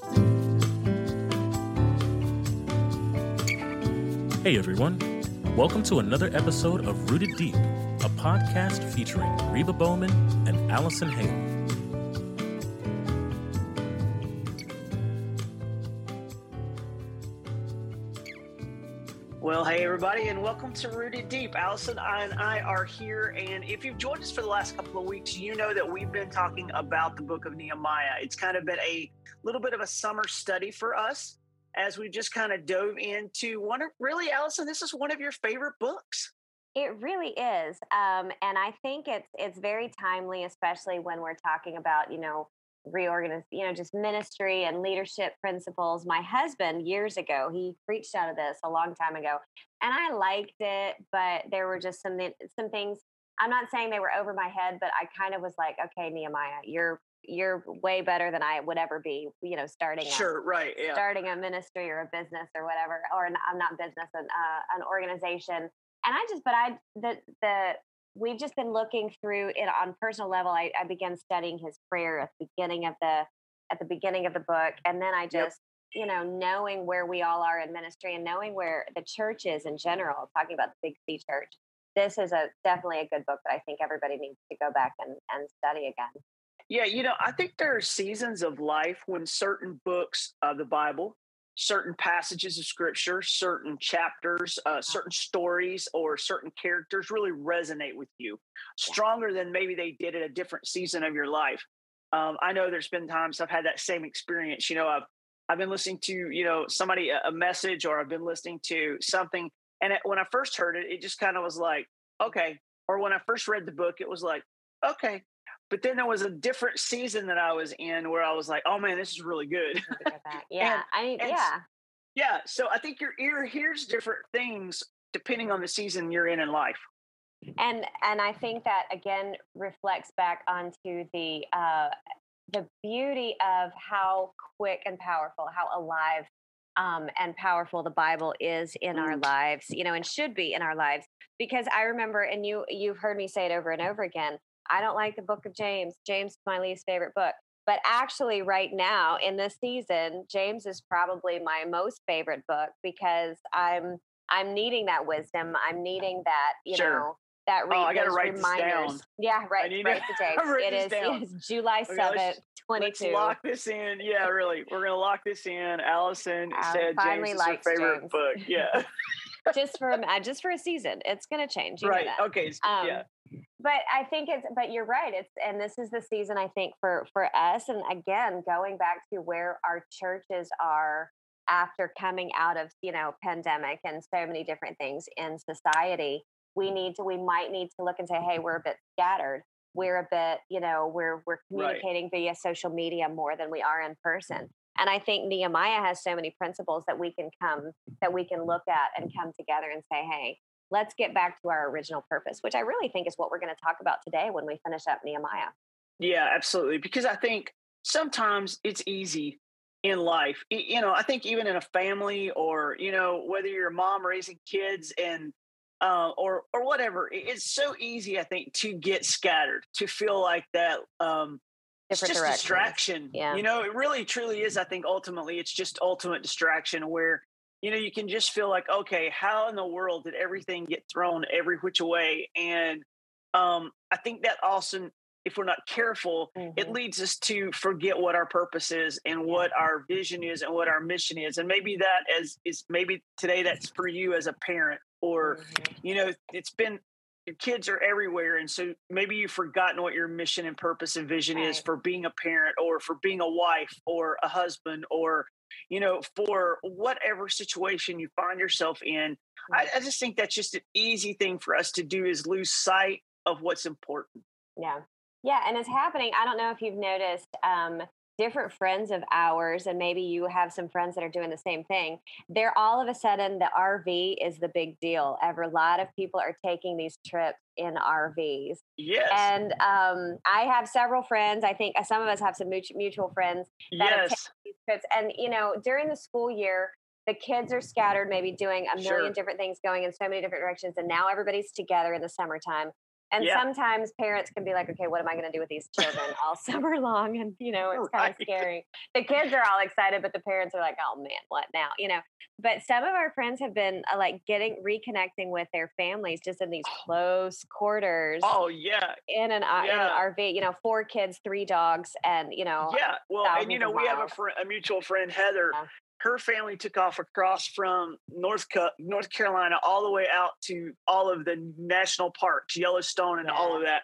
Hey everyone, welcome to another episode of Rooted Deep, a podcast featuring Reba Bowman and Allison Hale. Well, hey everybody, and welcome to Rooted Deep. Allison I and I are here, and if you've joined us for the last couple of weeks, you know that we've been talking about the book of Nehemiah. It's kind of been a little bit of a summer study for us as we just kind of dove into one of really, Allison, this is one of your favorite books. It really is, um, and I think it's it's very timely, especially when we're talking about you know reorganize, you know, just ministry and leadership principles. My husband years ago, he preached out of this a long time ago, and I liked it, but there were just some some things. I'm not saying they were over my head, but I kind of was like, okay, Nehemiah, you're you're way better than I would ever be, you know, starting sure, a, right, yeah. starting a ministry or a business or whatever, or an, I'm not business, an uh, an organization. And I just, but I the the we've just been looking through it on personal level. I, I began studying his prayer at the beginning of the at the beginning of the book, and then I just yep. you know knowing where we all are in ministry and knowing where the church is in general. Talking about the Big C Church, this is a definitely a good book that I think everybody needs to go back and and study again. Yeah, you know, I think there are seasons of life when certain books of the Bible certain passages of scripture, certain chapters, uh, certain stories, or certain characters really resonate with you stronger than maybe they did at a different season of your life. Um, I know there's been times I've had that same experience. You know, I've I've been listening to you know somebody a message, or I've been listening to something, and it, when I first heard it, it just kind of was like, okay. Or when I first read the book, it was like, okay, but then there was a different season that I was in where I was like, oh man, this is really good. yeah. and, I mean, yeah. Yeah. So I think your ear hears different things depending on the season you're in in life. And and I think that again reflects back onto the uh the beauty of how quick and powerful, how alive um, and powerful the Bible is in our mm. lives, you know, and should be in our lives. Because I remember, and you you've heard me say it over and over again. I don't like the book of James. James is my least favorite book. But actually, right now in this season, James is probably my most favorite book because I'm I'm needing that wisdom. I'm needing that, you sure. know, that re- oh, I gotta write reminders. This down. Yeah, right. Right to James. it is, it is July seventh, twenty two. Let's lock this in. Yeah, really. We're gonna lock this in. Allison I said James is her favorite James. book. Yeah. just for a just for a season. It's gonna change. right. Okay. Um, yeah but I think it's but you're right. It's and this is the season I think for for us. And again, going back to where our churches are after coming out of you know pandemic and so many different things in society, we need to we might need to look and say, hey, we're a bit scattered. We're a bit, you know, we're we're communicating right. via social media more than we are in person. Mm-hmm. And I think Nehemiah has so many principles that we can come that we can look at and come together and say, hey, let's get back to our original purpose, which I really think is what we're going to talk about today when we finish up Nehemiah. Yeah, absolutely. Because I think sometimes it's easy in life. You know, I think even in a family or, you know, whether you're a mom raising kids and uh, or or whatever, it's so easy, I think, to get scattered, to feel like that um it's just distraction. Yeah. You know, it really truly is. I think ultimately it's just ultimate distraction where you know, you can just feel like, okay, how in the world did everything get thrown every which way? And um, I think that also, if we're not careful, mm-hmm. it leads us to forget what our purpose is and what our vision is and what our mission is. And maybe that as is maybe today that's for you as a parent, or mm-hmm. you know, it's been your kids are everywhere and so maybe you've forgotten what your mission and purpose and vision right. is for being a parent or for being a wife or a husband or you know, for whatever situation you find yourself in. I, I just think that's just an easy thing for us to do is lose sight of what's important. Yeah. Yeah. And it's happening. I don't know if you've noticed, um, different friends of ours, and maybe you have some friends that are doing the same thing, they're all of a sudden the RV is the big deal. Ever a lot of people are taking these trips in RVs. Yes. And um, I have several friends. I think uh, some of us have some mutual friends that yes. have taken these trips. And you know, during the school year, the kids are scattered, maybe doing a million sure. different things, going in so many different directions. And now everybody's together in the summertime And Yeah. sometimes parents can be like, okay, what am I going to do with these children all summer long? And, you know, it's kind of scary. The kids are all excited, but the parents are like, oh man, what now? You know, but some of our friends have been uh, like getting reconnecting with their families just in these close quarters Oh yeah, in an, uh, in an RV, you know, four kids, three dogs, and, you know, yeah. Well, and you know, we have a miles. friend, a mutual friend, Heather. Yeah. Her family took off across from North North Carolina all the way out to all of the national parks, Yellowstone, and all of that.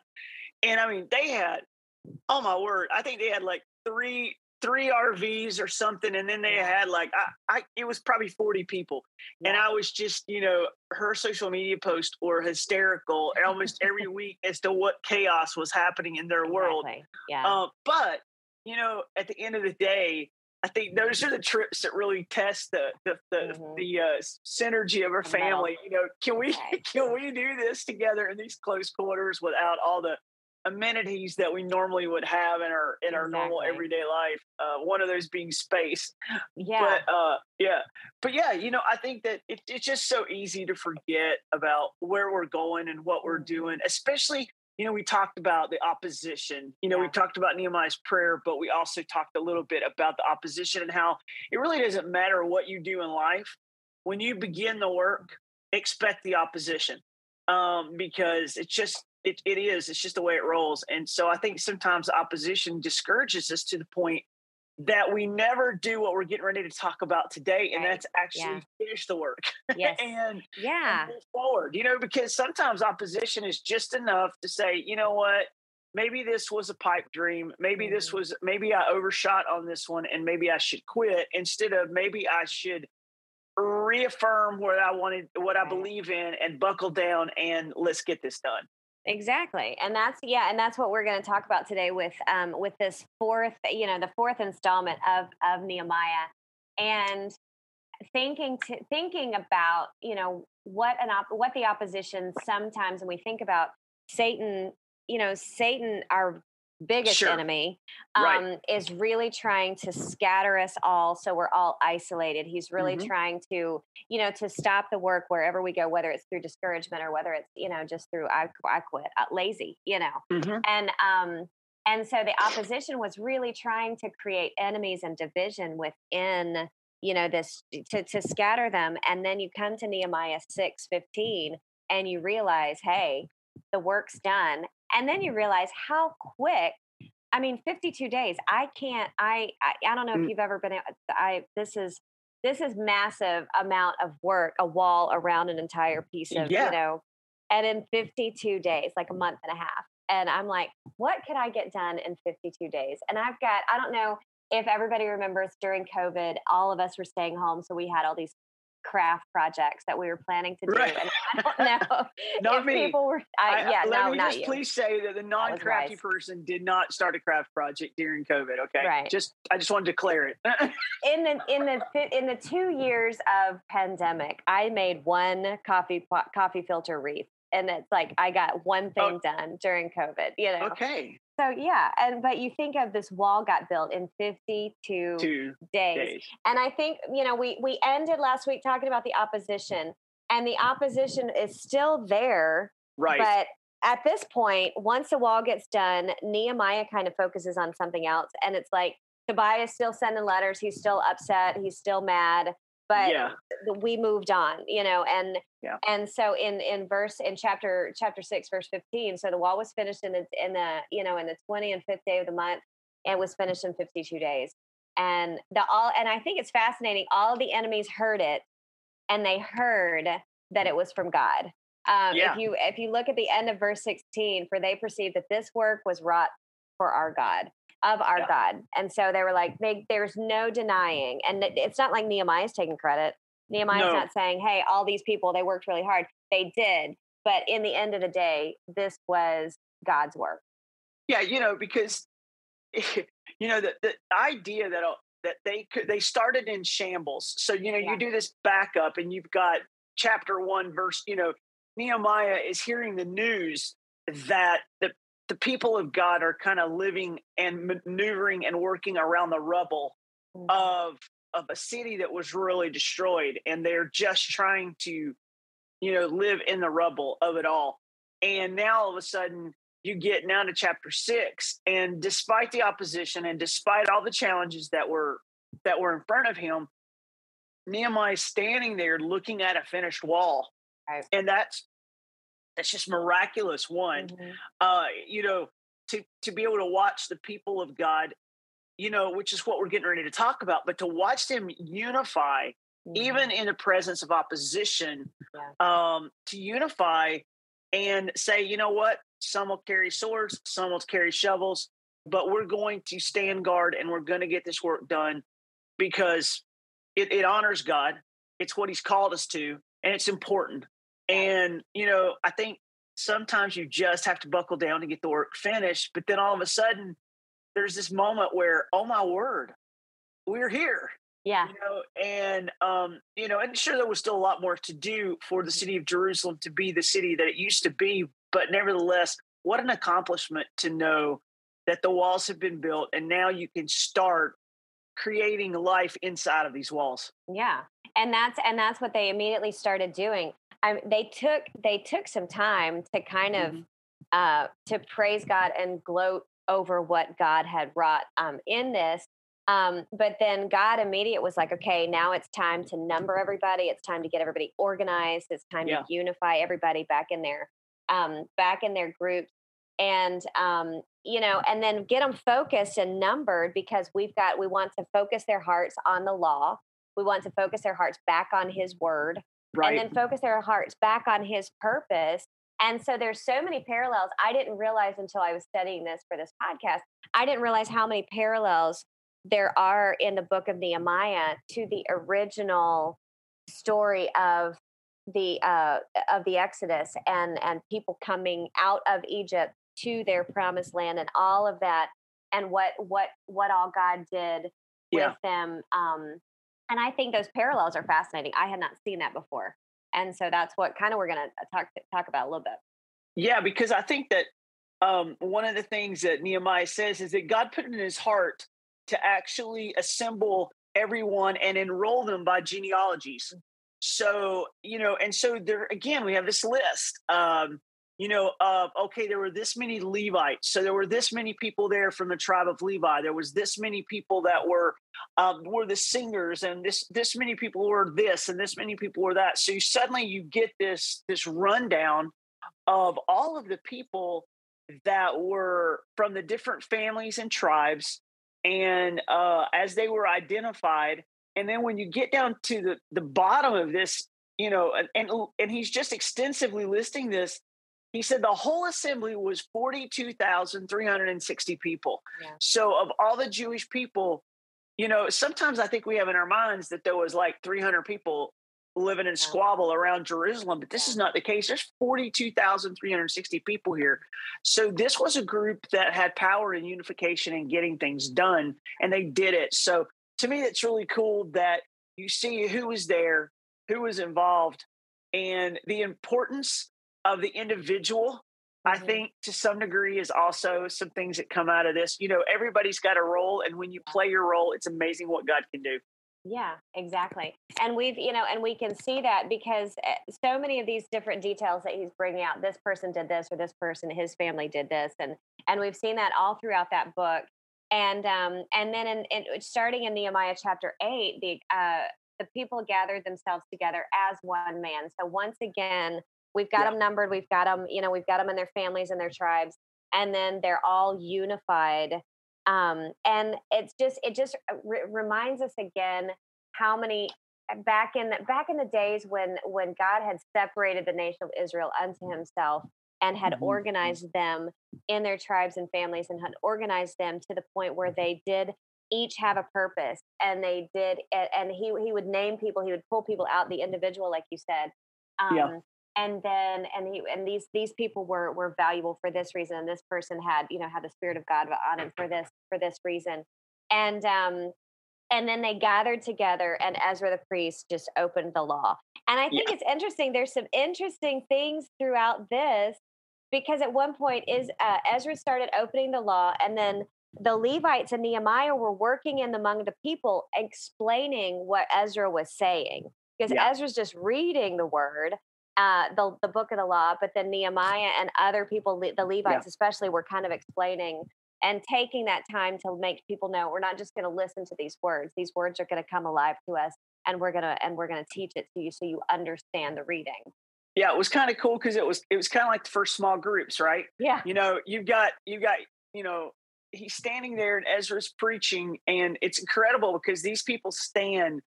And I mean, they had, oh my word, I think they had like three three RVs or something, and then they Yeah. had like I, I it was probably forty people, and. I was just you know her social media posts were hysterical almost every week as to what chaos was happening in their world. Exactly. Yeah. Uh, but you know, at the end of the day, I think those are the trips that really test the the the, Mhm. the uh, synergy of our family. You know, can we Right. can we do this together in these close quarters without all the amenities that we normally would have in our in our normal everyday life? Uh, one of those being space. yeah. But uh, yeah, but yeah, you know, I think that it, it's just so easy to forget about where we're going and what we're Mhm. doing, especially. You know, we talked about the opposition. You know, we talked about Nehemiah's prayer, but we also talked a little bit about the opposition and how it really doesn't matter what you do in life. When you begin the work, expect the opposition um, because it's just it, it is it's just the way it rolls and so i think sometimes opposition discourages us to the point that we never do what we're getting ready to talk about today and Right. that's actually Yeah. finish the work yes. and, yeah. and move forward you know because sometimes opposition is just enough to say you know what maybe this was a pipe dream maybe this Mhm. was maybe i overshot on this one and maybe i should quit instead of maybe i should reaffirm what i wanted what i believe in and buckle down and let's get this done Exactly. And that's yeah, and that's what we're going to talk about today with um with this fourth, you know, the fourth installment of of Nehemiah and thinking to thinking about, you know, what an op- what the opposition sometimes when we think about Satan, you know, Satan our biggest Sure. enemy Right. um is really trying to scatter us all so we're all isolated. He's really Mhm. trying to you know, to stop the work wherever we go, whether it's through discouragement or whether it's, you know, just through I, I quit, uh, lazy, you know. Mhm. And um and so the opposition was really trying to create enemies and division within, you know, this to to scatter them. And then you come to Nehemiah 6 15 and you realize, hey, the work's done. And then you realize how quick I mean, 52 days. I can't. I. I, I don't know if Mm. you've ever been. I, This is. This is massive amount of work. A wall around an entire piece of. Yeah. You know, and in 52 days, like a month and a half. And I'm like, what could I get done in 52 days? And I've got. I don't know if everybody remembers during COVID, all of us were staying home, so we had all these craft projects that we were planning to do. Right. And I don't know Not me. people were. I, I- yeah, let no, me not just you. please say that the non-crafty person did not start a craft project during COVID. Okay, Right. Just I just wanted to clear it. in the in the in the two years of pandemic, I made one coffee pot, coffee filter wreath, and it's like I got one oh thing done during COVID. You know, okay, so yeah, and but you think of this wall got built in fifty two two days, days. and I think you know we we ended last week talking about the opposition, and the opposition is still there, Right. but at this point, once the wall gets done, Nehemiah kind of focuses on something else. And it's like Tobias still sending letters. He's still upset. He's still mad. But yeah. we moved on, you know, and Yeah. and so in in verse in chapter chapter six, verse fifteen, so the wall was finished in the in the, you know, in the 20 and fifth day of the month and was finished in 52 days. And the all and I think it's fascinating, all the enemies heard it and they heard that it was from God. Um, Yeah. If you if you look at the end of verse 16, for they perceived that this work was wrought for our God, of our Yeah. God, and so they were like, they, there's no denying, and it's not like Nehemiah's taking credit. Nehemiah's No. not saying, hey, all these people they worked really hard. They did, but in the end of the day, this was God's work. Yeah, you know, because you know the, the idea that that they could they started in shambles. So you know Yeah. you do this backup, and you've got chapter one, verse. You know, Nehemiah is hearing the news that the the people of God are kind of living and maneuvering and working around the rubble Mhm. of of a city that was really destroyed, and they're just trying to, you know, live in the rubble of it all. And now all of a sudden, you get now to chapter six, and despite the opposition and despite all the challenges that were that were in front of him, Nehemiah is standing there looking at a finished wall, right. and that's that's just miraculous. One, mm-hmm. uh, you know, to to be able to watch the people of God, you know, which is what we're getting ready to talk about, but to watch them unify, mm-hmm. even in the presence of opposition, yeah. um, to unify and say, you know what, some will carry swords, some will carry shovels, but we're going to stand guard and we're going to get this work done because it, it honors God. It's what He's called us to, and it's important. And, you know, I think sometimes you just have to buckle down to get the work finished. But then all of a sudden, there's this moment where, oh my word, we're here. Yeah. You know, and um, you know, and sure there was still a lot more to do for the city of Jerusalem to be the city that it used to be, but nevertheless, what an accomplishment to know that the walls have been built and now you can start creating life inside of these walls. Yeah. And that's and that's what they immediately started doing. I, they took they took some time to kind of mm-hmm. uh, to praise God and gloat over what God had wrought um, in this. Um, but then God immediate was like, okay, now it's time to number everybody. It's time to get everybody organized. It's time yeah. to unify everybody back in their um, back in their groups, and um, you know, and then get them focused and numbered because we've got we want to focus their hearts on the law. We want to focus their hearts back on His Word right. and then focus their hearts back on his purpose and so there's so many parallels i didn't realize until i was studying this for this podcast i didn't realize how many parallels there are in the book of nehemiah to the original story of the uh, of the exodus and and people coming out of egypt to their promised land and all of that and what what what all god did yeah. with them um and I think those parallels are fascinating. I had not seen that before. And so that's what kind of we're going to uh, talk talk about a little bit. Yeah, because I think that um, one of the things that Nehemiah says is that God put it in his heart to actually assemble everyone and enroll them by genealogies. So, you know, and so there again, we have this list. Um, you know, of okay, there were this many Levites, so there were this many people there from the tribe of Levi. There was this many people that were um, were the singers, and this this many people were this, and this many people were that. So you, suddenly you get this this rundown of all of the people that were from the different families and tribes, and uh, as they were identified. And then when you get down to the the bottom of this, you know, and and, and he's just extensively listing this he said the whole assembly was 42,360 people. Yeah. So, of all the Jewish people, you know, sometimes I think we have in our minds that there was like 300 people living in squabble around Jerusalem, but this yeah. is not the case. There's 42,360 people here. So, this was a group that had power and unification and getting things done, and they did it. So, to me, it's really cool that you see who was there, who was involved, and the importance of the individual I mm-hmm. think to some degree is also some things that come out of this. You know, everybody's got a role, and when you play your role, it's amazing what God can do. Yeah, exactly. And we've, you know, and we can see that because eh, so many of these different details that he's bringing out, this person did this or this person, his family did this, and and we've seen that all throughout that book. And um and then in, in starting in Nehemiah chapter eight, the uh the people gathered themselves together as one man. So once again, We've got yeah. them numbered. We've got them, you know, we've got them in their families and their tribes, and then they're all unified. Um, and it's just, it just uh, re- reminds us again how many uh, back in the, back in the days when when God had separated the nation of Israel unto Himself and had mm-hmm. organized them in their tribes and families and had organized them to the point where they did each have a purpose and they did and he he would name people he would pull people out the individual like you said um, yeah and then and he and these these people were were valuable for this reason and this person had you know had the spirit of god on him for this for this reason and um and then they gathered together and ezra the priest just opened the law and i think yeah. it's interesting there's some interesting things throughout this because at one point is uh, ezra started opening the law and then the levites and nehemiah were working in among the people explaining what ezra was saying because yeah. ezra's just reading the word uh, the the book of the law, but then Nehemiah and other people, the Levites yeah. especially, were kind of explaining and taking that time to make people know we're not just going to listen to these words; these words are going to come alive to us, and we're gonna and we're gonna teach it to you so you understand the reading. Yeah, it was kind of cool because it was it was kind of like the first small groups, right? Yeah, you know, you've got you got you know he's standing there and Ezra's preaching, and it's incredible because these people stand.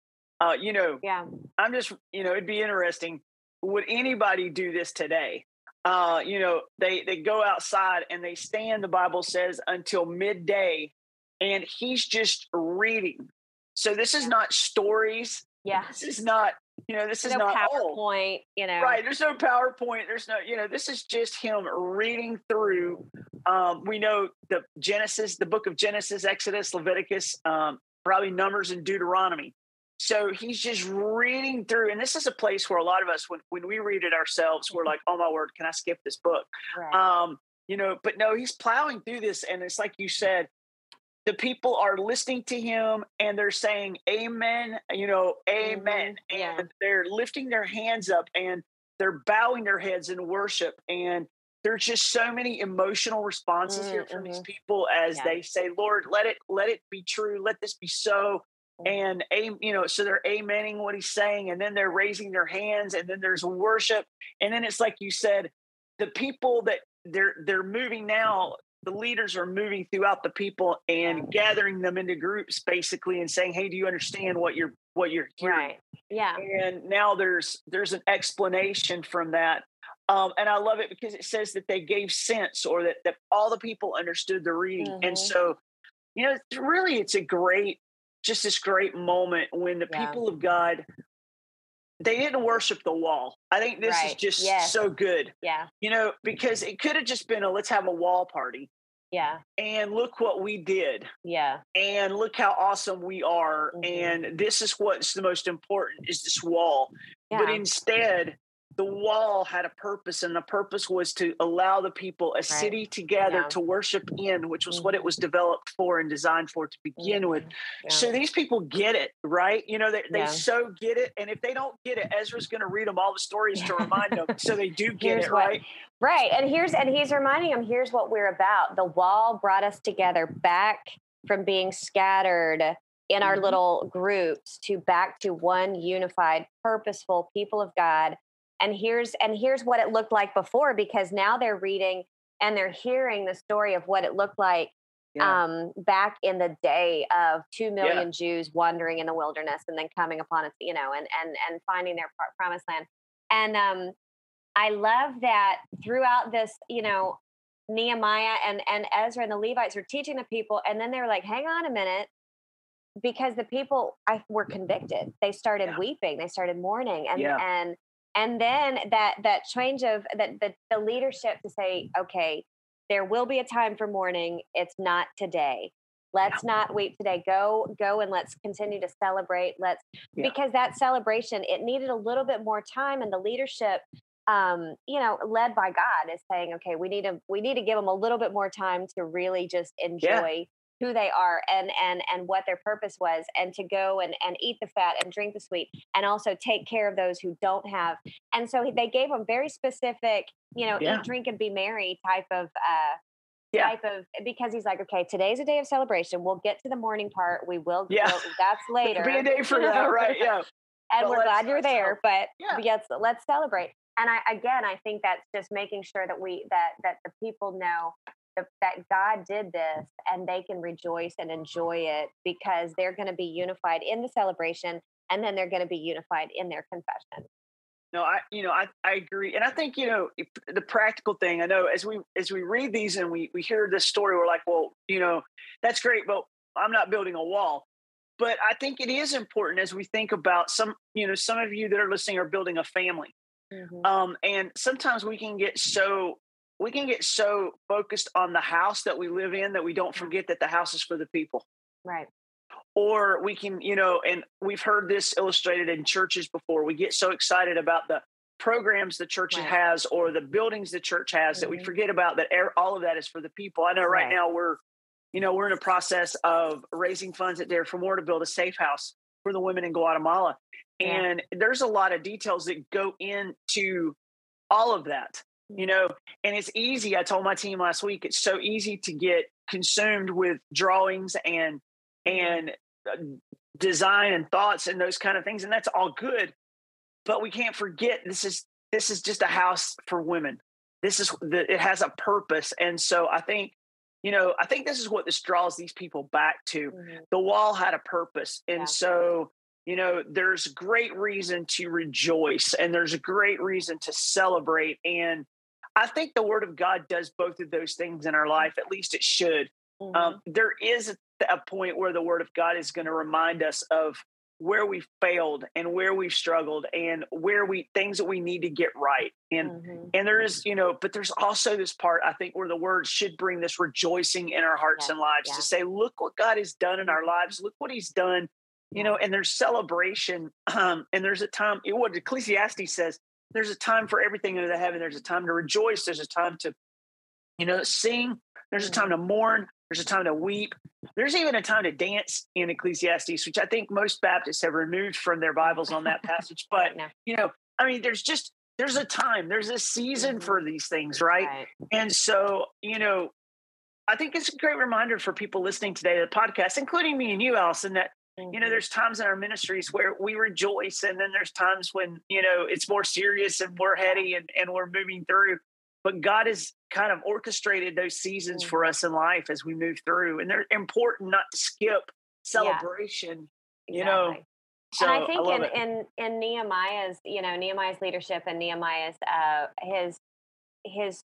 Uh, you know, yeah. I'm just, you know, it'd be interesting. Would anybody do this today? Uh, you know, they they go outside and they stand. The Bible says until midday, and he's just reading. So this is not stories. Yeah, this is not you know, this is no not PowerPoint, you know. Right. There's no PowerPoint. There's no, you know, this is just him reading through. Um, we know the Genesis, the book of Genesis, Exodus, Leviticus, um, probably Numbers and Deuteronomy. So he's just reading through, and this is a place where a lot of us, when when we read it ourselves, we're like, "Oh my word, can I skip this book?" Right. Um, you know, but no, he's plowing through this, and it's like you said, the people are listening to him and they're saying amen you know amen mm-hmm. yeah. and they're lifting their hands up and they're bowing their heads in worship and there's just so many emotional responses mm-hmm. here from these mm-hmm. people as yeah. they say lord let it let it be true let this be so mm-hmm. and you know so they're amening what he's saying and then they're raising their hands and then there's worship and then it's like you said the people that they're they're moving now the leaders are moving throughout the people and gathering them into groups basically and saying hey do you understand what you're what you're hearing right yeah and now there's there's an explanation from that um, and i love it because it says that they gave sense or that, that all the people understood the reading mm-hmm. and so you know it's really it's a great just this great moment when the yeah. people of god they didn't worship the wall. I think this right. is just yes. so good. Yeah. You know, because it could have just been a let's have a wall party. Yeah. And look what we did. Yeah. And look how awesome we are. Mm-hmm. And this is what's the most important is this wall. Yeah. But instead, the wall had a purpose, and the purpose was to allow the people, a right. city together, yeah. to worship in, which was mm-hmm. what it mm-hmm. was developed for and designed for to begin mm-hmm. with. Yeah. So these people get it, right? You know, they, they yeah. so get it. And if they don't get it, Ezra's going to read them all the stories to remind them. So they do get here's it, what, right? Right. And here's, and he's reminding them, here's what we're about. The wall brought us together back from being scattered in our mm-hmm. little groups to back to one unified, purposeful people of God and here's and here's what it looked like before because now they're reading and they're hearing the story of what it looked like yeah. um, back in the day of two million yeah. Jews wandering in the wilderness and then coming upon it, you know, and and and finding their promised land. And um, I love that throughout this, you know, Nehemiah and and Ezra and the Levites are teaching the people, and then they're like, "Hang on a minute." Because the people I, were convicted, they started yeah. weeping, they started mourning, and and and then that that change of that the, the leadership to say okay there will be a time for mourning. It's not today. Let's yeah. not wait today. Go go and let's continue to celebrate. Let's yeah. because that celebration it needed a little bit more time and the leadership um, you know led by god is saying okay we need to we need to give them a little bit more time to really just enjoy who they are and and and what their purpose was and to go and and eat the fat and drink the sweet and also take care of those who don't have. And so they gave them very specific you know yeah. eat drink and be merry type of uh yeah. type of because he's like okay today's a day of celebration. We'll get to the mourning part. We will yeah. we'll, that's later be a day for that right? Yeah. And but we're glad you're there but yeah. yes let's celebrate. And I again I think that's just making sure that we that that the people know that God did this and they can rejoice and enjoy it because they're going to be unified in the celebration and then they're going to be unified in their confession. No, I you know I, I agree, and I think you know the practical thing. I know as we as we read these and we we hear this story, we're like, well, you know, that's great, but I'm not building a wall. But I think it is important as we think about some, you know, some of you that are listening are building a family. Mm-hmm. Um, and sometimes we can get so we can get so focused on the house that we live in that we don't forget that the house is for the people. Right. Or we can, you know, and we've heard this illustrated in churches before. We get so excited about the programs the church right. has or the buildings the church has mm-hmm. that we mm-hmm. forget about that all of that is for the people. I know right, right, now we're, you know, we're in a process of raising funds at Dare for More to build a safe house for the women in Guatemala. Yeah. And there's a lot of details that go into all of that you know and it's easy i told my team last week it's so easy to get consumed with drawings and and uh, design and thoughts and those kind of things and that's all good but we can't forget this is this is just a house for women this is the, it has a purpose and so i think you know i think this is what this draws these people back to mm-hmm. the wall had a purpose and yeah. so you know there's great reason to rejoice and there's a great reason to celebrate and i think the word of god does both of those things in our life at least it should um, mm-hmm. um, there is a, a point where the word of god is going to remind us of where we failed and where we've struggled and where we things that we need to get right and mm-hmm. and there is you know but there's also this part i think where the word should bring this rejoicing in our hearts yeah. and lives yeah. to say look what god has done in our lives look what he's done you know and there's celebration um and there's a time what ecclesiastes says there's a time for everything under the heaven there's a time to rejoice there's a time to you know sing there's a time to mourn there's a time to weep. There's even a time to dance in Ecclesiastes, which I think most Baptists have removed from their Bibles on that passage. But, no. you know, I mean, there's just, there's a time, there's a season mm-hmm. for these things, right? right? And so, you know, I think it's a great reminder for people listening today to the podcast, including me and you, Allison, that. You know there's times in our ministries where we rejoice and then there's times when you know it's more serious and we're heady and, and we're moving through but God has kind of orchestrated those seasons mm. for us in life as we move through. And they're important not to skip celebration, yeah, exactly. you know. So, and I think I in, in in Nehemiah's, you know, Nehemiah's leadership and Nehemiah's uh his his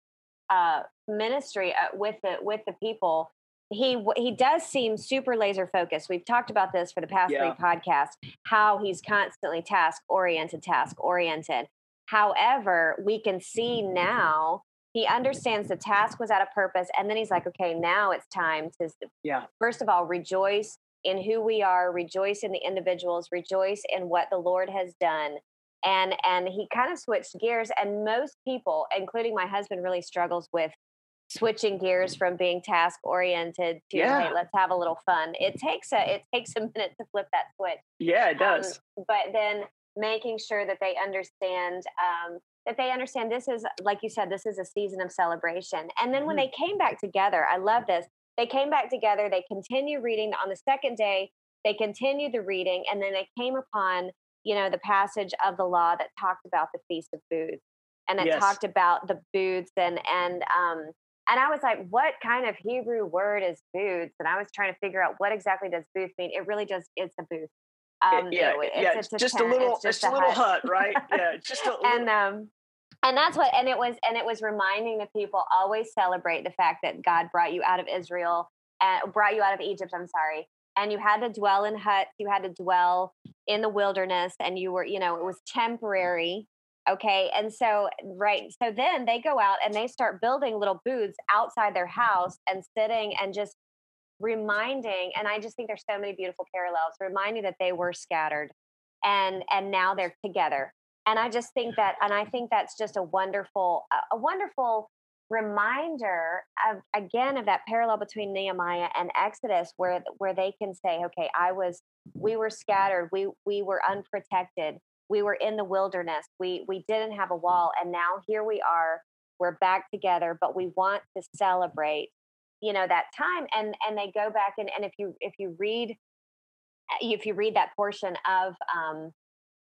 uh ministry uh, with the with the people, he he does seem super laser focused. We've talked about this for the past yeah. three podcasts, how he's constantly task oriented, task oriented. However, we can see now he understands the task was at a purpose and then he's like okay now it's time to yeah first of all rejoice in who we are rejoice in the individuals rejoice in what the lord has done and and he kind of switched gears and most people including my husband really struggles with switching gears from being task oriented to yeah. hey let's have a little fun it takes a it takes a minute to flip that switch yeah it does um, but then making sure that they understand um, that they understand this is like you said this is a season of celebration and then when mm-hmm. they came back together i love this they came back together they continued reading on the second day they continued the reading and then they came upon you know the passage of the law that talked about the feast of booths and it yes. talked about the booths and and um and I was like, what kind of Hebrew word is booths? And I was trying to figure out what exactly does booth mean. It really just it's a booth. Um, yeah, you know, yeah, it's, it's, just a little, it's just, a, little hut. hut, right? Yeah, just a and um, and that's what, and it was, and it was reminding the people always celebrate the fact that God brought you out of Israel and brought you out of Egypt. I'm sorry, and you had to dwell in huts, you had to dwell in the wilderness, and you were, you know, it was temporary. Okay. And so, right. So then they go out and they start building little booths outside their house and sitting and just reminding and i just think there's so many beautiful parallels reminding that they were scattered and and now they're together and i just think that and i think that's just a wonderful a wonderful reminder of again of that parallel between nehemiah and exodus where where they can say okay i was we were scattered we we were unprotected we were in the wilderness we we didn't have a wall and now here we are we're back together but we want to celebrate you know that time and and they go back and and if you if you read uh, if you read that portion of um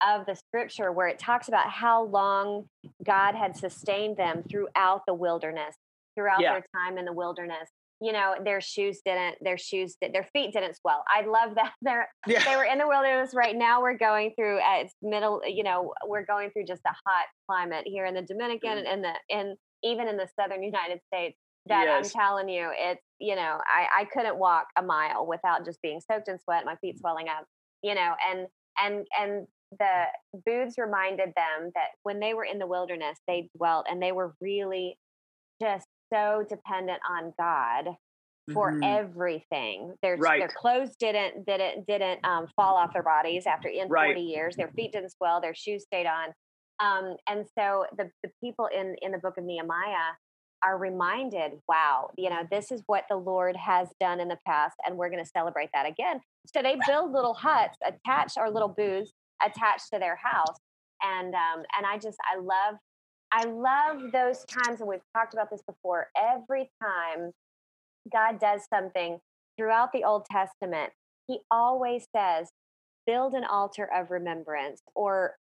of the scripture where it talks about how long God had sustained them throughout the wilderness, throughout yeah. their time in the wilderness. You know, their shoes didn't, their shoes, did, their feet didn't swell. I love that. They're, yeah. They were in the wilderness right now. We're going through, uh, it's middle, you know, we're going through just a hot climate here in the Dominican mm. and the, in even in the Southern United States that yes. I'm telling you, it's, you know, I, I couldn't walk a mile without just being soaked in sweat, my feet swelling up, you know, and, and, and the booths reminded them that when they were in the wilderness, they dwelt and they were really just so dependent on God for mm-hmm. everything. Their right. their clothes didn't didn't didn't um, fall off their bodies after in right. 40 years. Their feet didn't swell. Their shoes stayed on. Um, and so the the people in in the book of Nehemiah are reminded, wow, you know, this is what the Lord has done in the past, and we're going to celebrate that again. So they build little huts, attach our little booths attached to their house, and um, and I just I love I love those times, and we've talked about this before. Every time God does something throughout the Old Testament, He always says, build an altar of remembrance or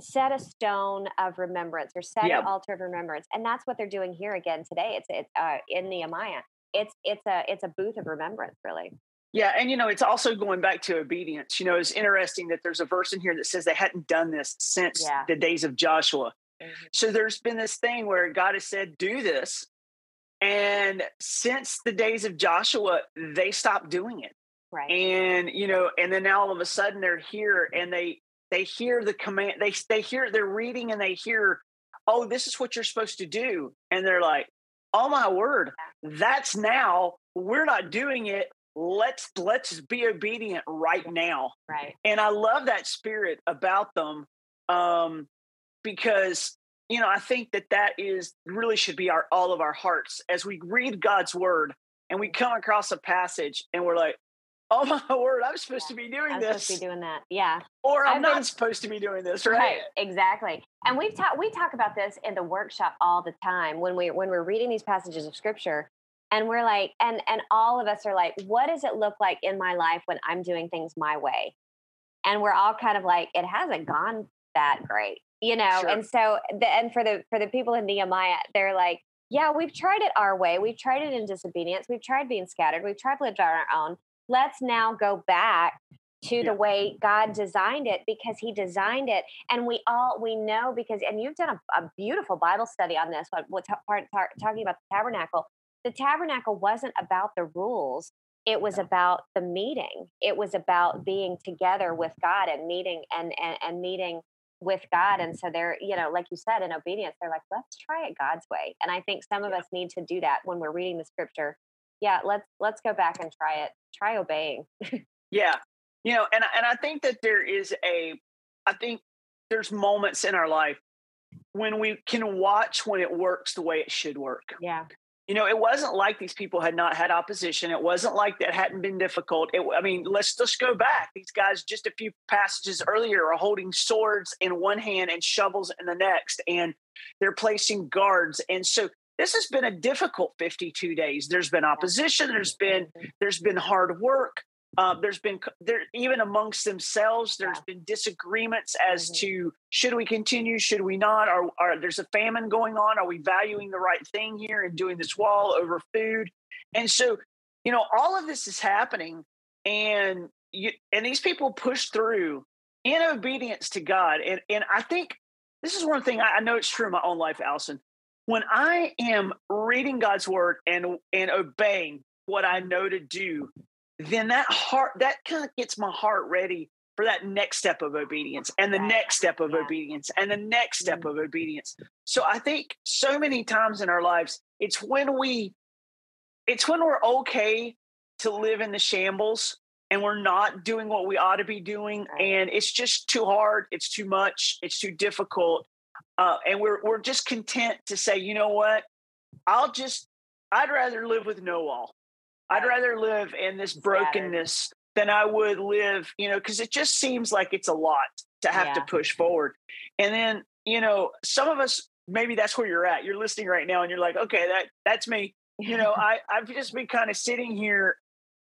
set a stone of remembrance or set an altar of remembrance. And that's what they're doing here again today. It's, it's uh, in Nehemiah. It's, it's a, it's a booth of remembrance, really. Yeah, and you know, it's also going back to obedience. You know, it's interesting that there's a verse in here that says they hadn't done this since yeah. the days of Joshua. Mm-hmm. So there's been this thing where God has said, do this. And since the days of Joshua, they stopped doing it. Right. And, you know, and then now all of a sudden they're here and they they hear the command, they they hear they're reading and they hear, oh, this is what you're supposed to do. And they're like, oh my word, that's now. We're not doing it. Let's let's be obedient right now. Right. And I love that spirit about them. Um, because you know i think that that is really should be our all of our hearts. As we read god's word and we come across a passage and we're like oh my word i'm supposed yeah, to be doing I'm this supposed to be doing that. Yeah. Or i'm I've not supposed to be doing this right, right? exactly. And we've talked we talk about this in the workshop all the time when we when we're reading these passages of scripture and we're like and and all of us are like what does it look like in my life when i'm doing things my way? And we're all kind of like it hasn't gone that great you know sure. and so the and for the for the people in nehemiah they're like yeah we've tried it our way. We've tried it in disobedience. We've tried being scattered. We've tried living on our own. Let's now go back to yeah. the way god designed it because he designed it. And we all we know because and you've done a, a beautiful bible study on this what's part, talking about the tabernacle. The tabernacle wasn't about the rules. It was about the meeting. It was about mm-hmm. being together with god and meeting and and, and meeting with God. And so they're, you know, like you said, in obedience, they're like, let's try it God's way. And I think some of yeah. us need to do that when we're reading the scripture. Yeah, let's let's go back and try it. Try obeying. yeah. You know, and and I think that there is a I think there's moments in our life when we can watch when it works the way it should work. Yeah you know, it wasn't like these people had not had opposition. It wasn't like that hadn't been difficult. It, I mean, let's just go back. These guys, just a few passages earlier, are holding swords in one hand and shovels in the next, and they're placing guards. And so this has been a difficult 52 days. There's been opposition. There's been there's been hard work. Uh, there's been there even amongst themselves. There's yeah. been disagreements as mm-hmm. to should we continue, should we not? Are, are there's a famine going on? Are we valuing the right thing here and doing this wall over food? And so, you know, all of this is happening, and you, and these people push through in obedience to God. And and I think this is one thing I, I know it's true in my own life, Allison. When I am reading God's word and and obeying what I know to do, then that heart that kind of gets my heart ready for that next step of obedience and the next step of yeah. obedience and the next step mm-hmm. of obedience so i think so many times in our lives it's when we it's when we're okay to live in the shambles and we're not doing what we ought to be doing and it's just too hard it's too much it's too difficult uh, and we're we're just content to say you know what i'll just i'd rather live with no wall I'd rather live in this brokenness than I would live, you know, because it just seems like it's a lot to have yeah. to push forward. And then, you know, some of us maybe that's where you're at. You're listening right now and you're like, okay, that that's me. You know, I, I've just been kind of sitting here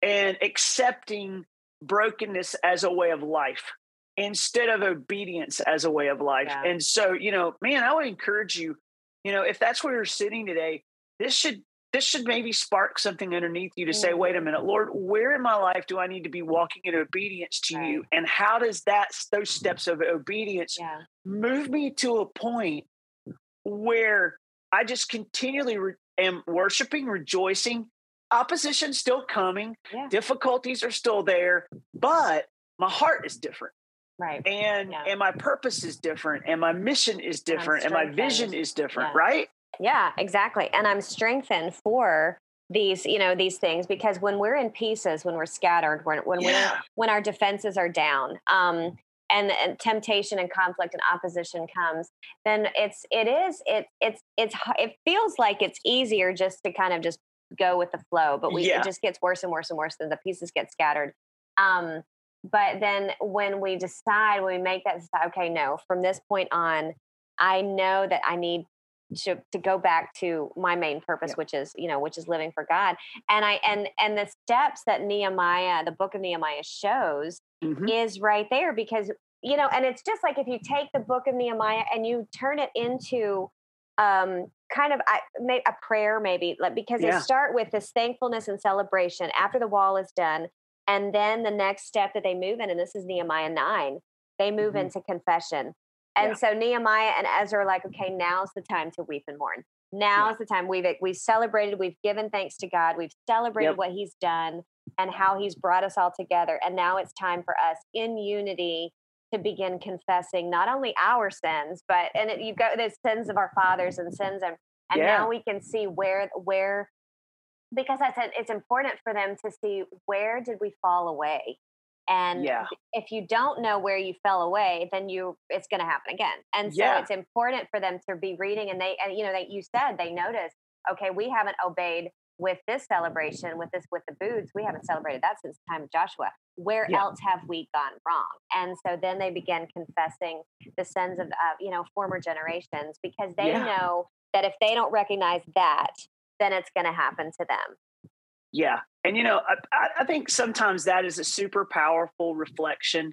and accepting brokenness as a way of life instead of obedience as a way of life. Yeah. And so, you know, man, I would encourage you, you know, if that's where you're sitting today, this should this should maybe spark something underneath you to say, wait a mm-hmm. minute, Lord, where in my life do I need to be walking in obedience to right. you? And how does that those steps of obedience yeah. move me to a point where I just continually re- am worshiping, rejoicing, opposition still coming, yeah. difficulties are still there, but my heart is different. Right. And yeah. and my purpose is different and my mission is different and my vision is different, right? Yeah, exactly. And I'm strengthened for these you know these things because when we're in pieces when we're scattered when, when yeah. when our defenses are down um and, and temptation and conflict and opposition comes then it's it is it it's it's it feels like it's easier just to kind of just go with the flow but we yeah. it just gets worse and worse and worse and the pieces get scattered um but then when we decide when we make that okay no from this point on I know that I need to to go back to my main purpose which is you know which is living for god and i and and the steps that nehemiah the book of nehemiah shows Mhm. is right there because you know and it's just like if you take the book of nehemiah and you turn it into um kind of may, a prayer maybe like because Yeah. they start with this thankfulness and celebration after the wall is done and then the next step that they move in and this is nehemiah 9 they move Mhm. into confession and Yeah. so nehemiah and ezra are like okay now's the time to weep and mourn now's the time we've we've celebrated we've given thanks to god we've celebrated Yep. what he's done and how he's brought us all together and now it's time for us in unity to begin confessing not only our sins but and it, you've got the sins of our fathers and sins and and Yeah. now we can see where where because I said it's important for them to see where did we fall away and Yeah. if you don't know where you fell away then you it's going to happen again and so Yeah. it's important for them to be reading and they and you know that you said they notice okay we haven't obeyed with this celebration with this with the booths we haven't celebrated that since the time of joshua where Yeah. else have we gone wrong and so then they begin confessing the sins of uh, you know former generations because they know that if they don't recognize that then it's going to happen to them Yeah. And, you know, I, I- think sometimes that is a super powerful reflection.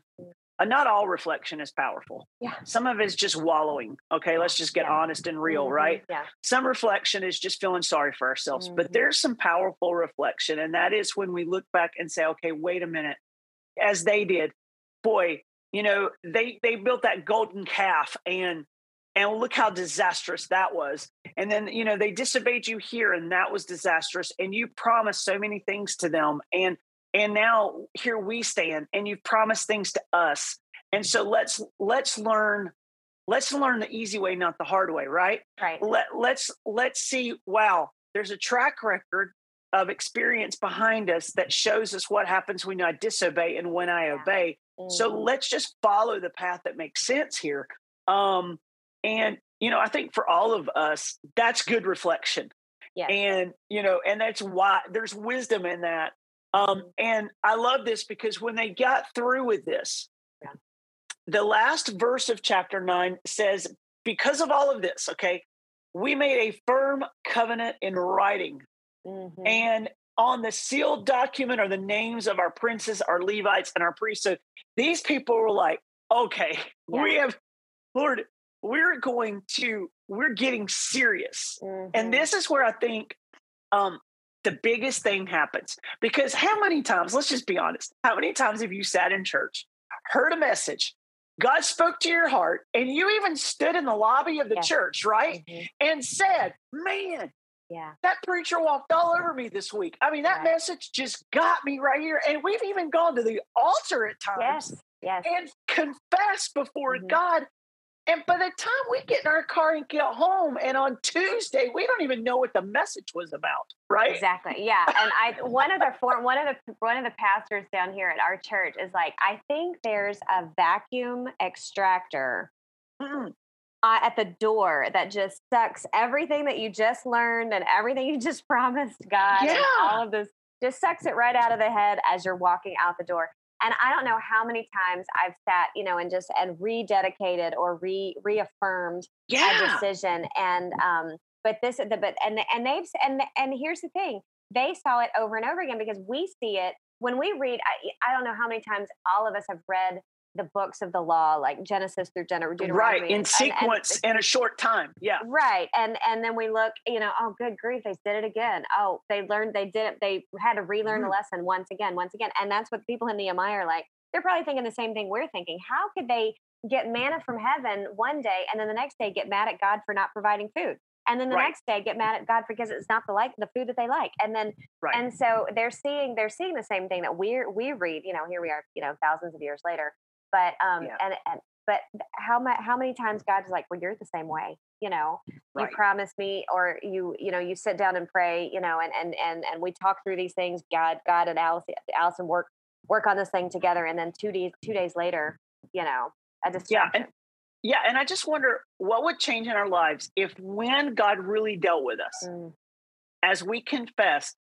Uh, not all reflection is powerful. Yeah. Some of it is just wallowing. Okay. Let's just get Yeah. honest and real, Mhm. right? yeah Some reflection is just feeling sorry for ourselves, Mhm. but there's some powerful reflection. And that is when we look back and say, okay, wait a minute, as they did, boy, you know, they, they built that golden calf and, and look how disastrous that was. And then, you know, they disobeyed you here and that was disastrous. And you promised so many things to them. And, and now here we stand and you've promised things to us. And so let's, let's learn, let's learn the easy way, not the hard way. Right right let let's let's see wow there's a track record of experience behind us that shows us what happens when i disobey and when i Yeah. obey so Mhm. let's just follow the path that makes sense here um and you know i think for all of us that's good reflection Yeah. and you know and that's why there's wisdom in that um Mhm. and i love this because when they got through with this Yeah. the last verse of chapter 9 says because of all of this okay we made a firm covenant in writing Mhm. and on the sealed document are the names of our princes our levites and our priests so these people were like okay we have lord we're going to we're getting serious Mhm. and this is where I think um, the biggest thing happens. Because how many times, let's just be honest, how many times have you sat in church, heard a message, God spoke to your heart, and you even stood in the lobby of the church, right? Mhm. And said, Man, yeah that preacher walked all over me this week. I mean, that Right. message just got me right here. And we've even gone to the altar at times yes yes and confessed before Mhm. God. And by the time we get in our car and get home, and on Tuesday, we don't even know what the message was about, right? Exactly. Yeah. And I one of the for, one of the one of the pastors down here at our church is like, I think there's a vacuum extractor Mm, uh, at the door that just sucks everything that you just learned and everything you just promised God Yeah. all of this just sucks it right out of the head as you're walking out the door. And I don't know how many times I've sat, you know, and just and rededicated or re reaffirmed a Yeah. decision and um but this the but and and they've and and here's the thing they saw it over and over again because we see it when we read I, I don't know how many times all of us have read the books of the law like genesis through deuteronomy Right. In and- and- sequence in a short time. Yeah. right and and then we look you know oh good grief they did it again oh they learned they did it they had to relearn the Mhm. lesson once again once again and that's what people in nehemiah are like they're probably thinking the same thing we're thinking how could they get manna from heaven one day and then the next day get mad at god for not providing food and then the Right. next day get mad at god because it's not the like the food that they like and then Right. and so they're seeing they're seeing the same thing that we're we read you know here we are you know thousands of years later but um Yeah. and and but how much how many times god is like well you're the same way you know Right. you promise me or you you know you sit down and pray you know and and and and we talk through these things god god and allison allison work work on this thing together and then two days two days later you know a Yeah. distraction And yeah. And I just wonder what would change in our lives if when God really dealt with us, Mm, as we confessed,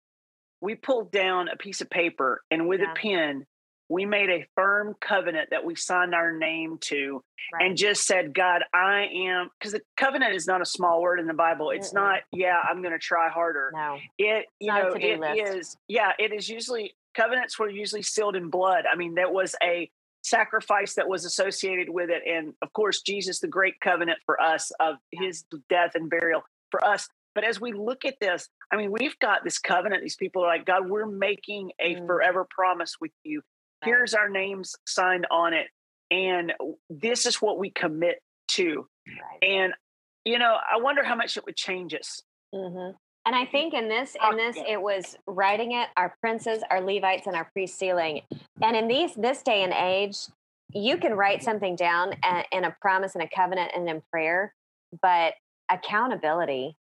we pulled down a piece of paper and with Yeah. a pen, we made a firm covenant that we signed our name to right. and just said, God, I am, because the covenant is not a small word in the Bible. It's mm not, yeah, I'm going to try harder. No. It, you know, it list. is, yeah, it is usually, covenants were usually sealed in blood. I mean, there was a sacrifice that was associated with it. And of course, Jesus, the great covenant for us of his death and burial for us. But as we look at this, I mean, we've got this covenant. These people are like, God, we're making a mm. forever promise with you. Here's our names signed on it. And this is what we commit to. Right. And, you know, I wonder how much it would change us. Mm-hmm. And I think in this, in this, it was writing it, our princes, our Levites, and our priest sealing. And in these, this day and age, you can write something down in a promise and a covenant and in prayer, but accountability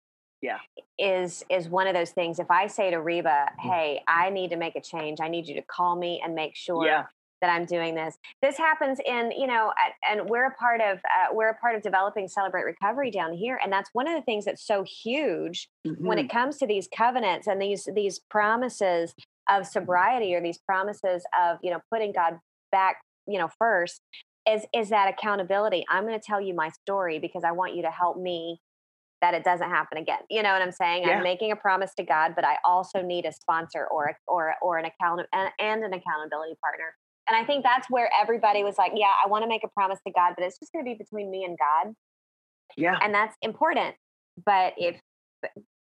yeah is is one of those things if i say to reba mm. hey i need to make a change i need you to call me and make sure yeah. that i'm doing this this happens in you know and we're a part of uh, we're a part of developing celebrate recovery down here and that's one of the things that's so huge mm-hmm. when it mm-hmm. comes to these covenants and these these promises of sobriety or these promises of you know putting god back you know first is is that accountability i'm going to tell you my story because i want you to help me that it doesn't happen again. You know what I'm saying? Yeah. I'm making a promise to God, but I also need a sponsor or a, or or an account and, and an accountability partner. And I think that's where everybody was like, yeah, I want to make a promise to God, but it's just going to be between me and God. Yeah. And that's important. But if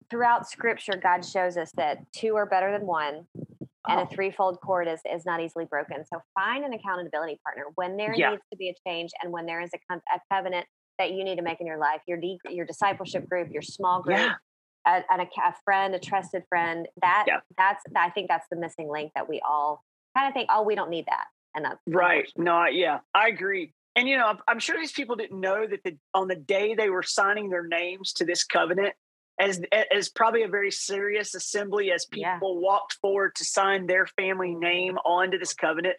throughout scripture God shows us that two are better than one and a oh. threefold cord is, is not easily broken. So find an accountability partner when there yeah. needs to be a change and when there is a, a covenant that you need to make in your life your de- your discipleship group your small group yeah. a, a, a, friend a trusted friend that yeah. that's i think that's the missing link that we all kind of think oh we don't need that and that's right no yeah i agree and you know i'm sure these people didn't know that the, on the day they were signing their names to this covenant as as probably a very serious assembly as people yeah. walked forward to sign their family name onto this covenant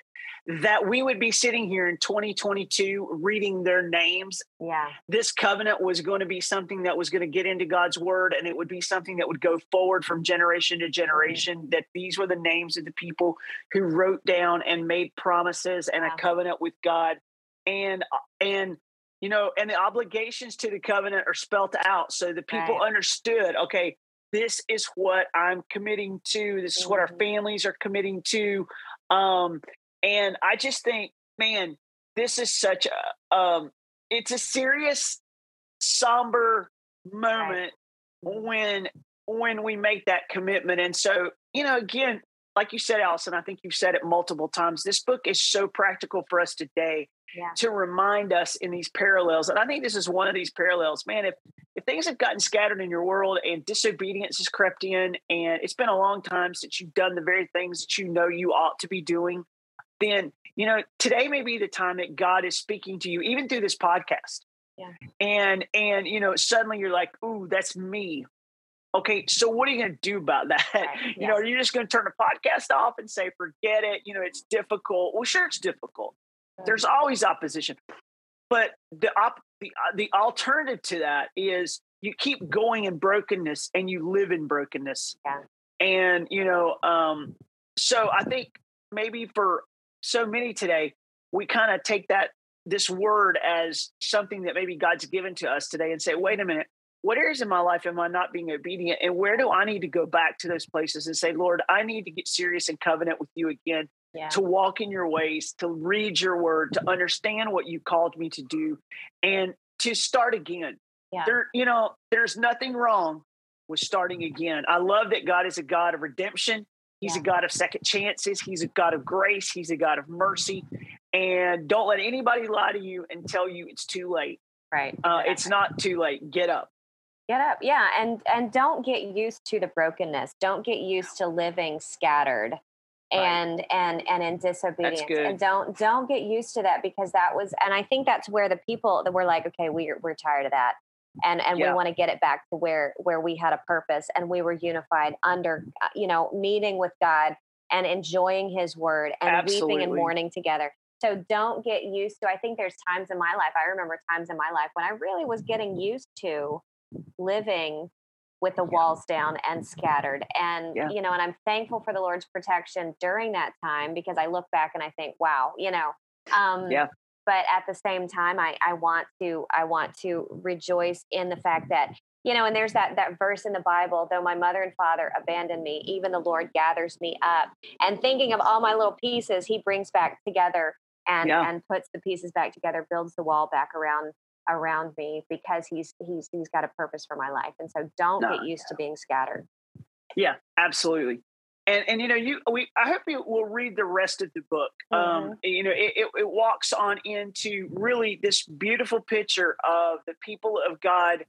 that we would be sitting here in 2022 reading their names. Yeah. This covenant was going to be something that was going to get into God's word and it would be something that would go forward from generation to generation. Mm-hmm. That these were the names of the people who wrote down and made promises and a covenant with God. And, and, you know, and the obligations to the covenant are spelt out. So the people right. understood, okay, this is what I'm committing to. This is mm-hmm. what our mm-hmm. families are committing to. Um, and I just think, man, this is such a um, it's a serious, somber moment right. when when we make that commitment. And so, you know, again, like you said, Allison, I think you've said it multiple times. This book is so practical for us today yeah. to remind us in these parallels. And I think this is one of these parallels. Man, if if things have gotten scattered in your world and disobedience has crept in, and it's been a long time since you've done the very things that you know you ought to be doing, then you know today may be the time that god is speaking to you even through this podcast yeah. and and you know suddenly you're like ooh that's me okay so what are you going to do about that right. you yes. know are you just going to turn the podcast off and say forget it you know it's difficult well sure it's difficult right. there's always opposition but the op the, uh, the alternative to that is you keep going in brokenness and you live in brokenness yeah. and you know um so i think maybe for so many today, we kind of take that this word as something that maybe God's given to us today and say, wait a minute, what areas in my life am I not being obedient? And where do I need to go back to those places and say, Lord, I need to get serious and covenant with you again, yeah. to walk in your ways, to read your word, to understand what you called me to do, and to start again. Yeah. There, you know, there's nothing wrong with starting again. I love that God is a God of redemption. He's yeah. a God of second chances. He's a God of grace. He's a God of mercy. And don't let anybody lie to you and tell you it's too late. Right. Uh, it's not too late. Get up. Get up. Yeah. And and don't get used to the brokenness. Don't get used to living scattered and right. and and in disobedience and don't don't get used to that because that was and i think that's where the people that were like okay we're, we're tired of that and and yeah. we want to get it back to where where we had a purpose and we were unified under uh, you know meeting with god and enjoying his word and Absolutely. weeping and mourning together so don't get used to i think there's times in my life i remember times in my life when i really was getting used to living with the walls down and scattered. And, Yeah. you know, and I'm thankful for the Lord's protection during that time because I look back and I think, wow, you know, um, Yeah. but at the same time, I, I want to, I want to rejoice in the fact that, you know, and there's that, that verse in the Bible, though my mother and father abandoned me, even the Lord gathers me up and thinking of all my little pieces, he brings back together and, Yeah. and puts the pieces back together, builds the wall back around around me because he's he's he's got a purpose for my life and so don't No, get used to being scattered Yeah, absolutely. And and you know you we I hope you will read the rest of the book. Um, you know it, it, it walks on into really this beautiful picture of the people of God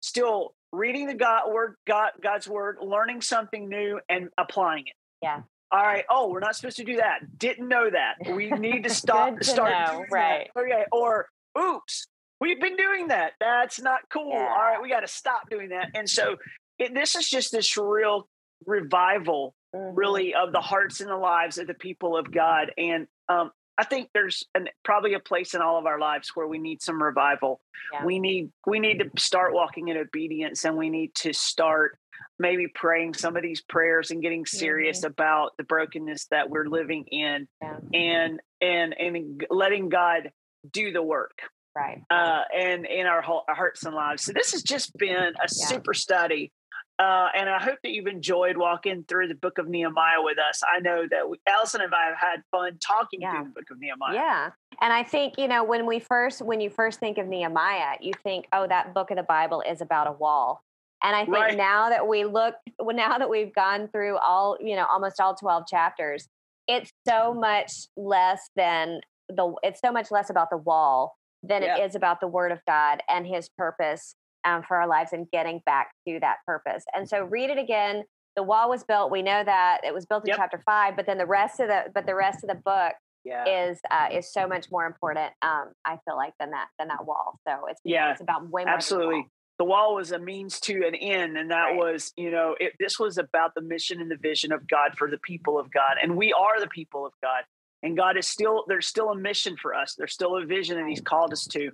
still reading the God word God God's word, learning something new and applying it. Yeah. All right. Oh, we're not supposed to do that. Didn't know that. We need to stop. To start know, doing that. right. Okay. Or oops, we've been doing that. That's not cool. Yeah. All right, we got to stop doing that. And so it, this is just this real revival, Mhm. really, of the hearts and the lives of the people of God. And um, I think there's an, probably a place in all of our lives where we need some revival. Yeah. We need we need to start walking in obedience, and we need to start maybe praying some of these prayers and getting serious about the brokenness that we're living in, Yeah. and and and letting God do the work right uh, and in our, whole, our hearts and lives. So this has just been a super study. Uh, and I hope that you've enjoyed walking through the book of Nehemiah with us. I know that we, Allison and I have had fun talking Yeah. through the book of Nehemiah. yeah and i think you know when we first when you first think of nehemiah you think oh that book of the bible is about a wall and i think Right. now that we look now that we've gone through all you know almost all 12 chapters it's so much less than the it's so much less about the wall than Yeah. it is about the word of god and his purpose um, for our lives and getting back to that purpose and so read it again the wall was built we know that it was built in Yep. chapter five but then the rest of the but the rest of the book Yeah. is uh, is so much more important. Um, I feel like than that than that wall. So it's Yeah, it's about way more. Absolutely. The wall was a means to an end, and that Right. was, you know, it, this was about the mission and the vision of God for the people of God, and we are the people of God. And God is still there's still a mission for us. There's still a vision that He's called us to.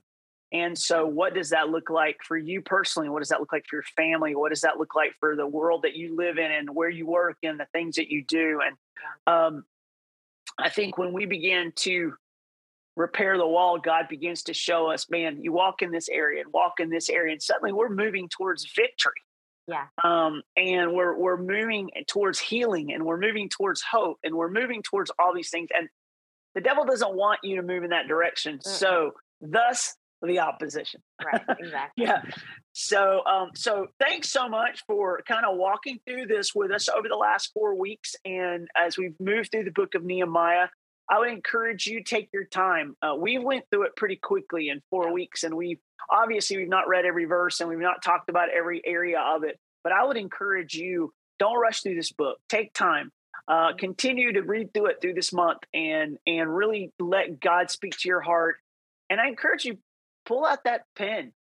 And so, what does that look like for you personally? What does that look like for your family? What does that look like for the world that you live in and where you work and the things that you do? And um, I think when we begin to repair the wall, God begins to show us, man, you walk in this area and walk in this area, and suddenly we're moving towards victory. Yeah. Um, and we're we're moving towards healing and we're moving towards hope and we're moving towards all these things. And the devil doesn't want you to move in that direction. So thus the opposition. Right. Exactly. Yeah. So um, so thanks so much for kind of walking through this with us over the last four weeks. And as we've moved through the book of Nehemiah, I would encourage you take your time. Uh, we went through it pretty quickly in four weeks, and we obviously we've not read every verse and we've not talked about every area of it. But I would encourage you don't rush through this book. Take time. Uh, continue to read through it through this month and and really let God speak to your heart. And I encourage you pull out that pen.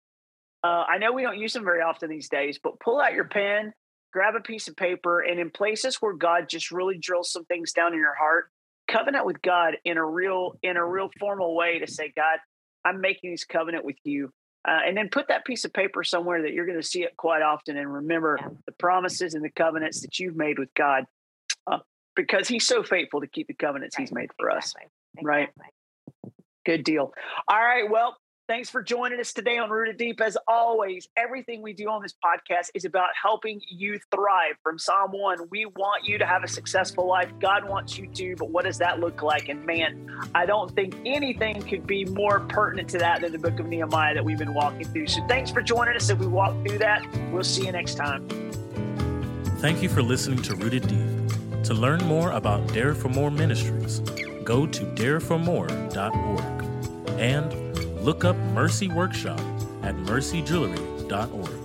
Uh, I know we don't use them very often these days, but pull out your pen, grab a piece of paper, and in places where God just really drills some things down in your heart, covenant with God in a real in a real formal way to say, God, I'm making this covenant with you. Uh, and then put that piece of paper somewhere that you're going to see it quite often and remember Yeah. the promises and the covenants that you've made with God uh, because he's so faithful to keep the covenants he's made for us. Exactly. Right. Good deal. All right. Well, thanks for joining us today on Rooted Deep. As always, everything we do on this podcast is about helping you thrive. From Psalm 1, we want you to have a successful life. God wants you to, but what does that look like? And man, I don't think anything could be more pertinent to that than the book of Nehemiah that we've been walking through. So thanks for joining us. If we walk through that, we'll see you next time. Thank you for listening to Rooted Deep. To learn more about Dare for More Ministries, go to dareformore.org and look up Mercy Workshop at mercyjewelry.org.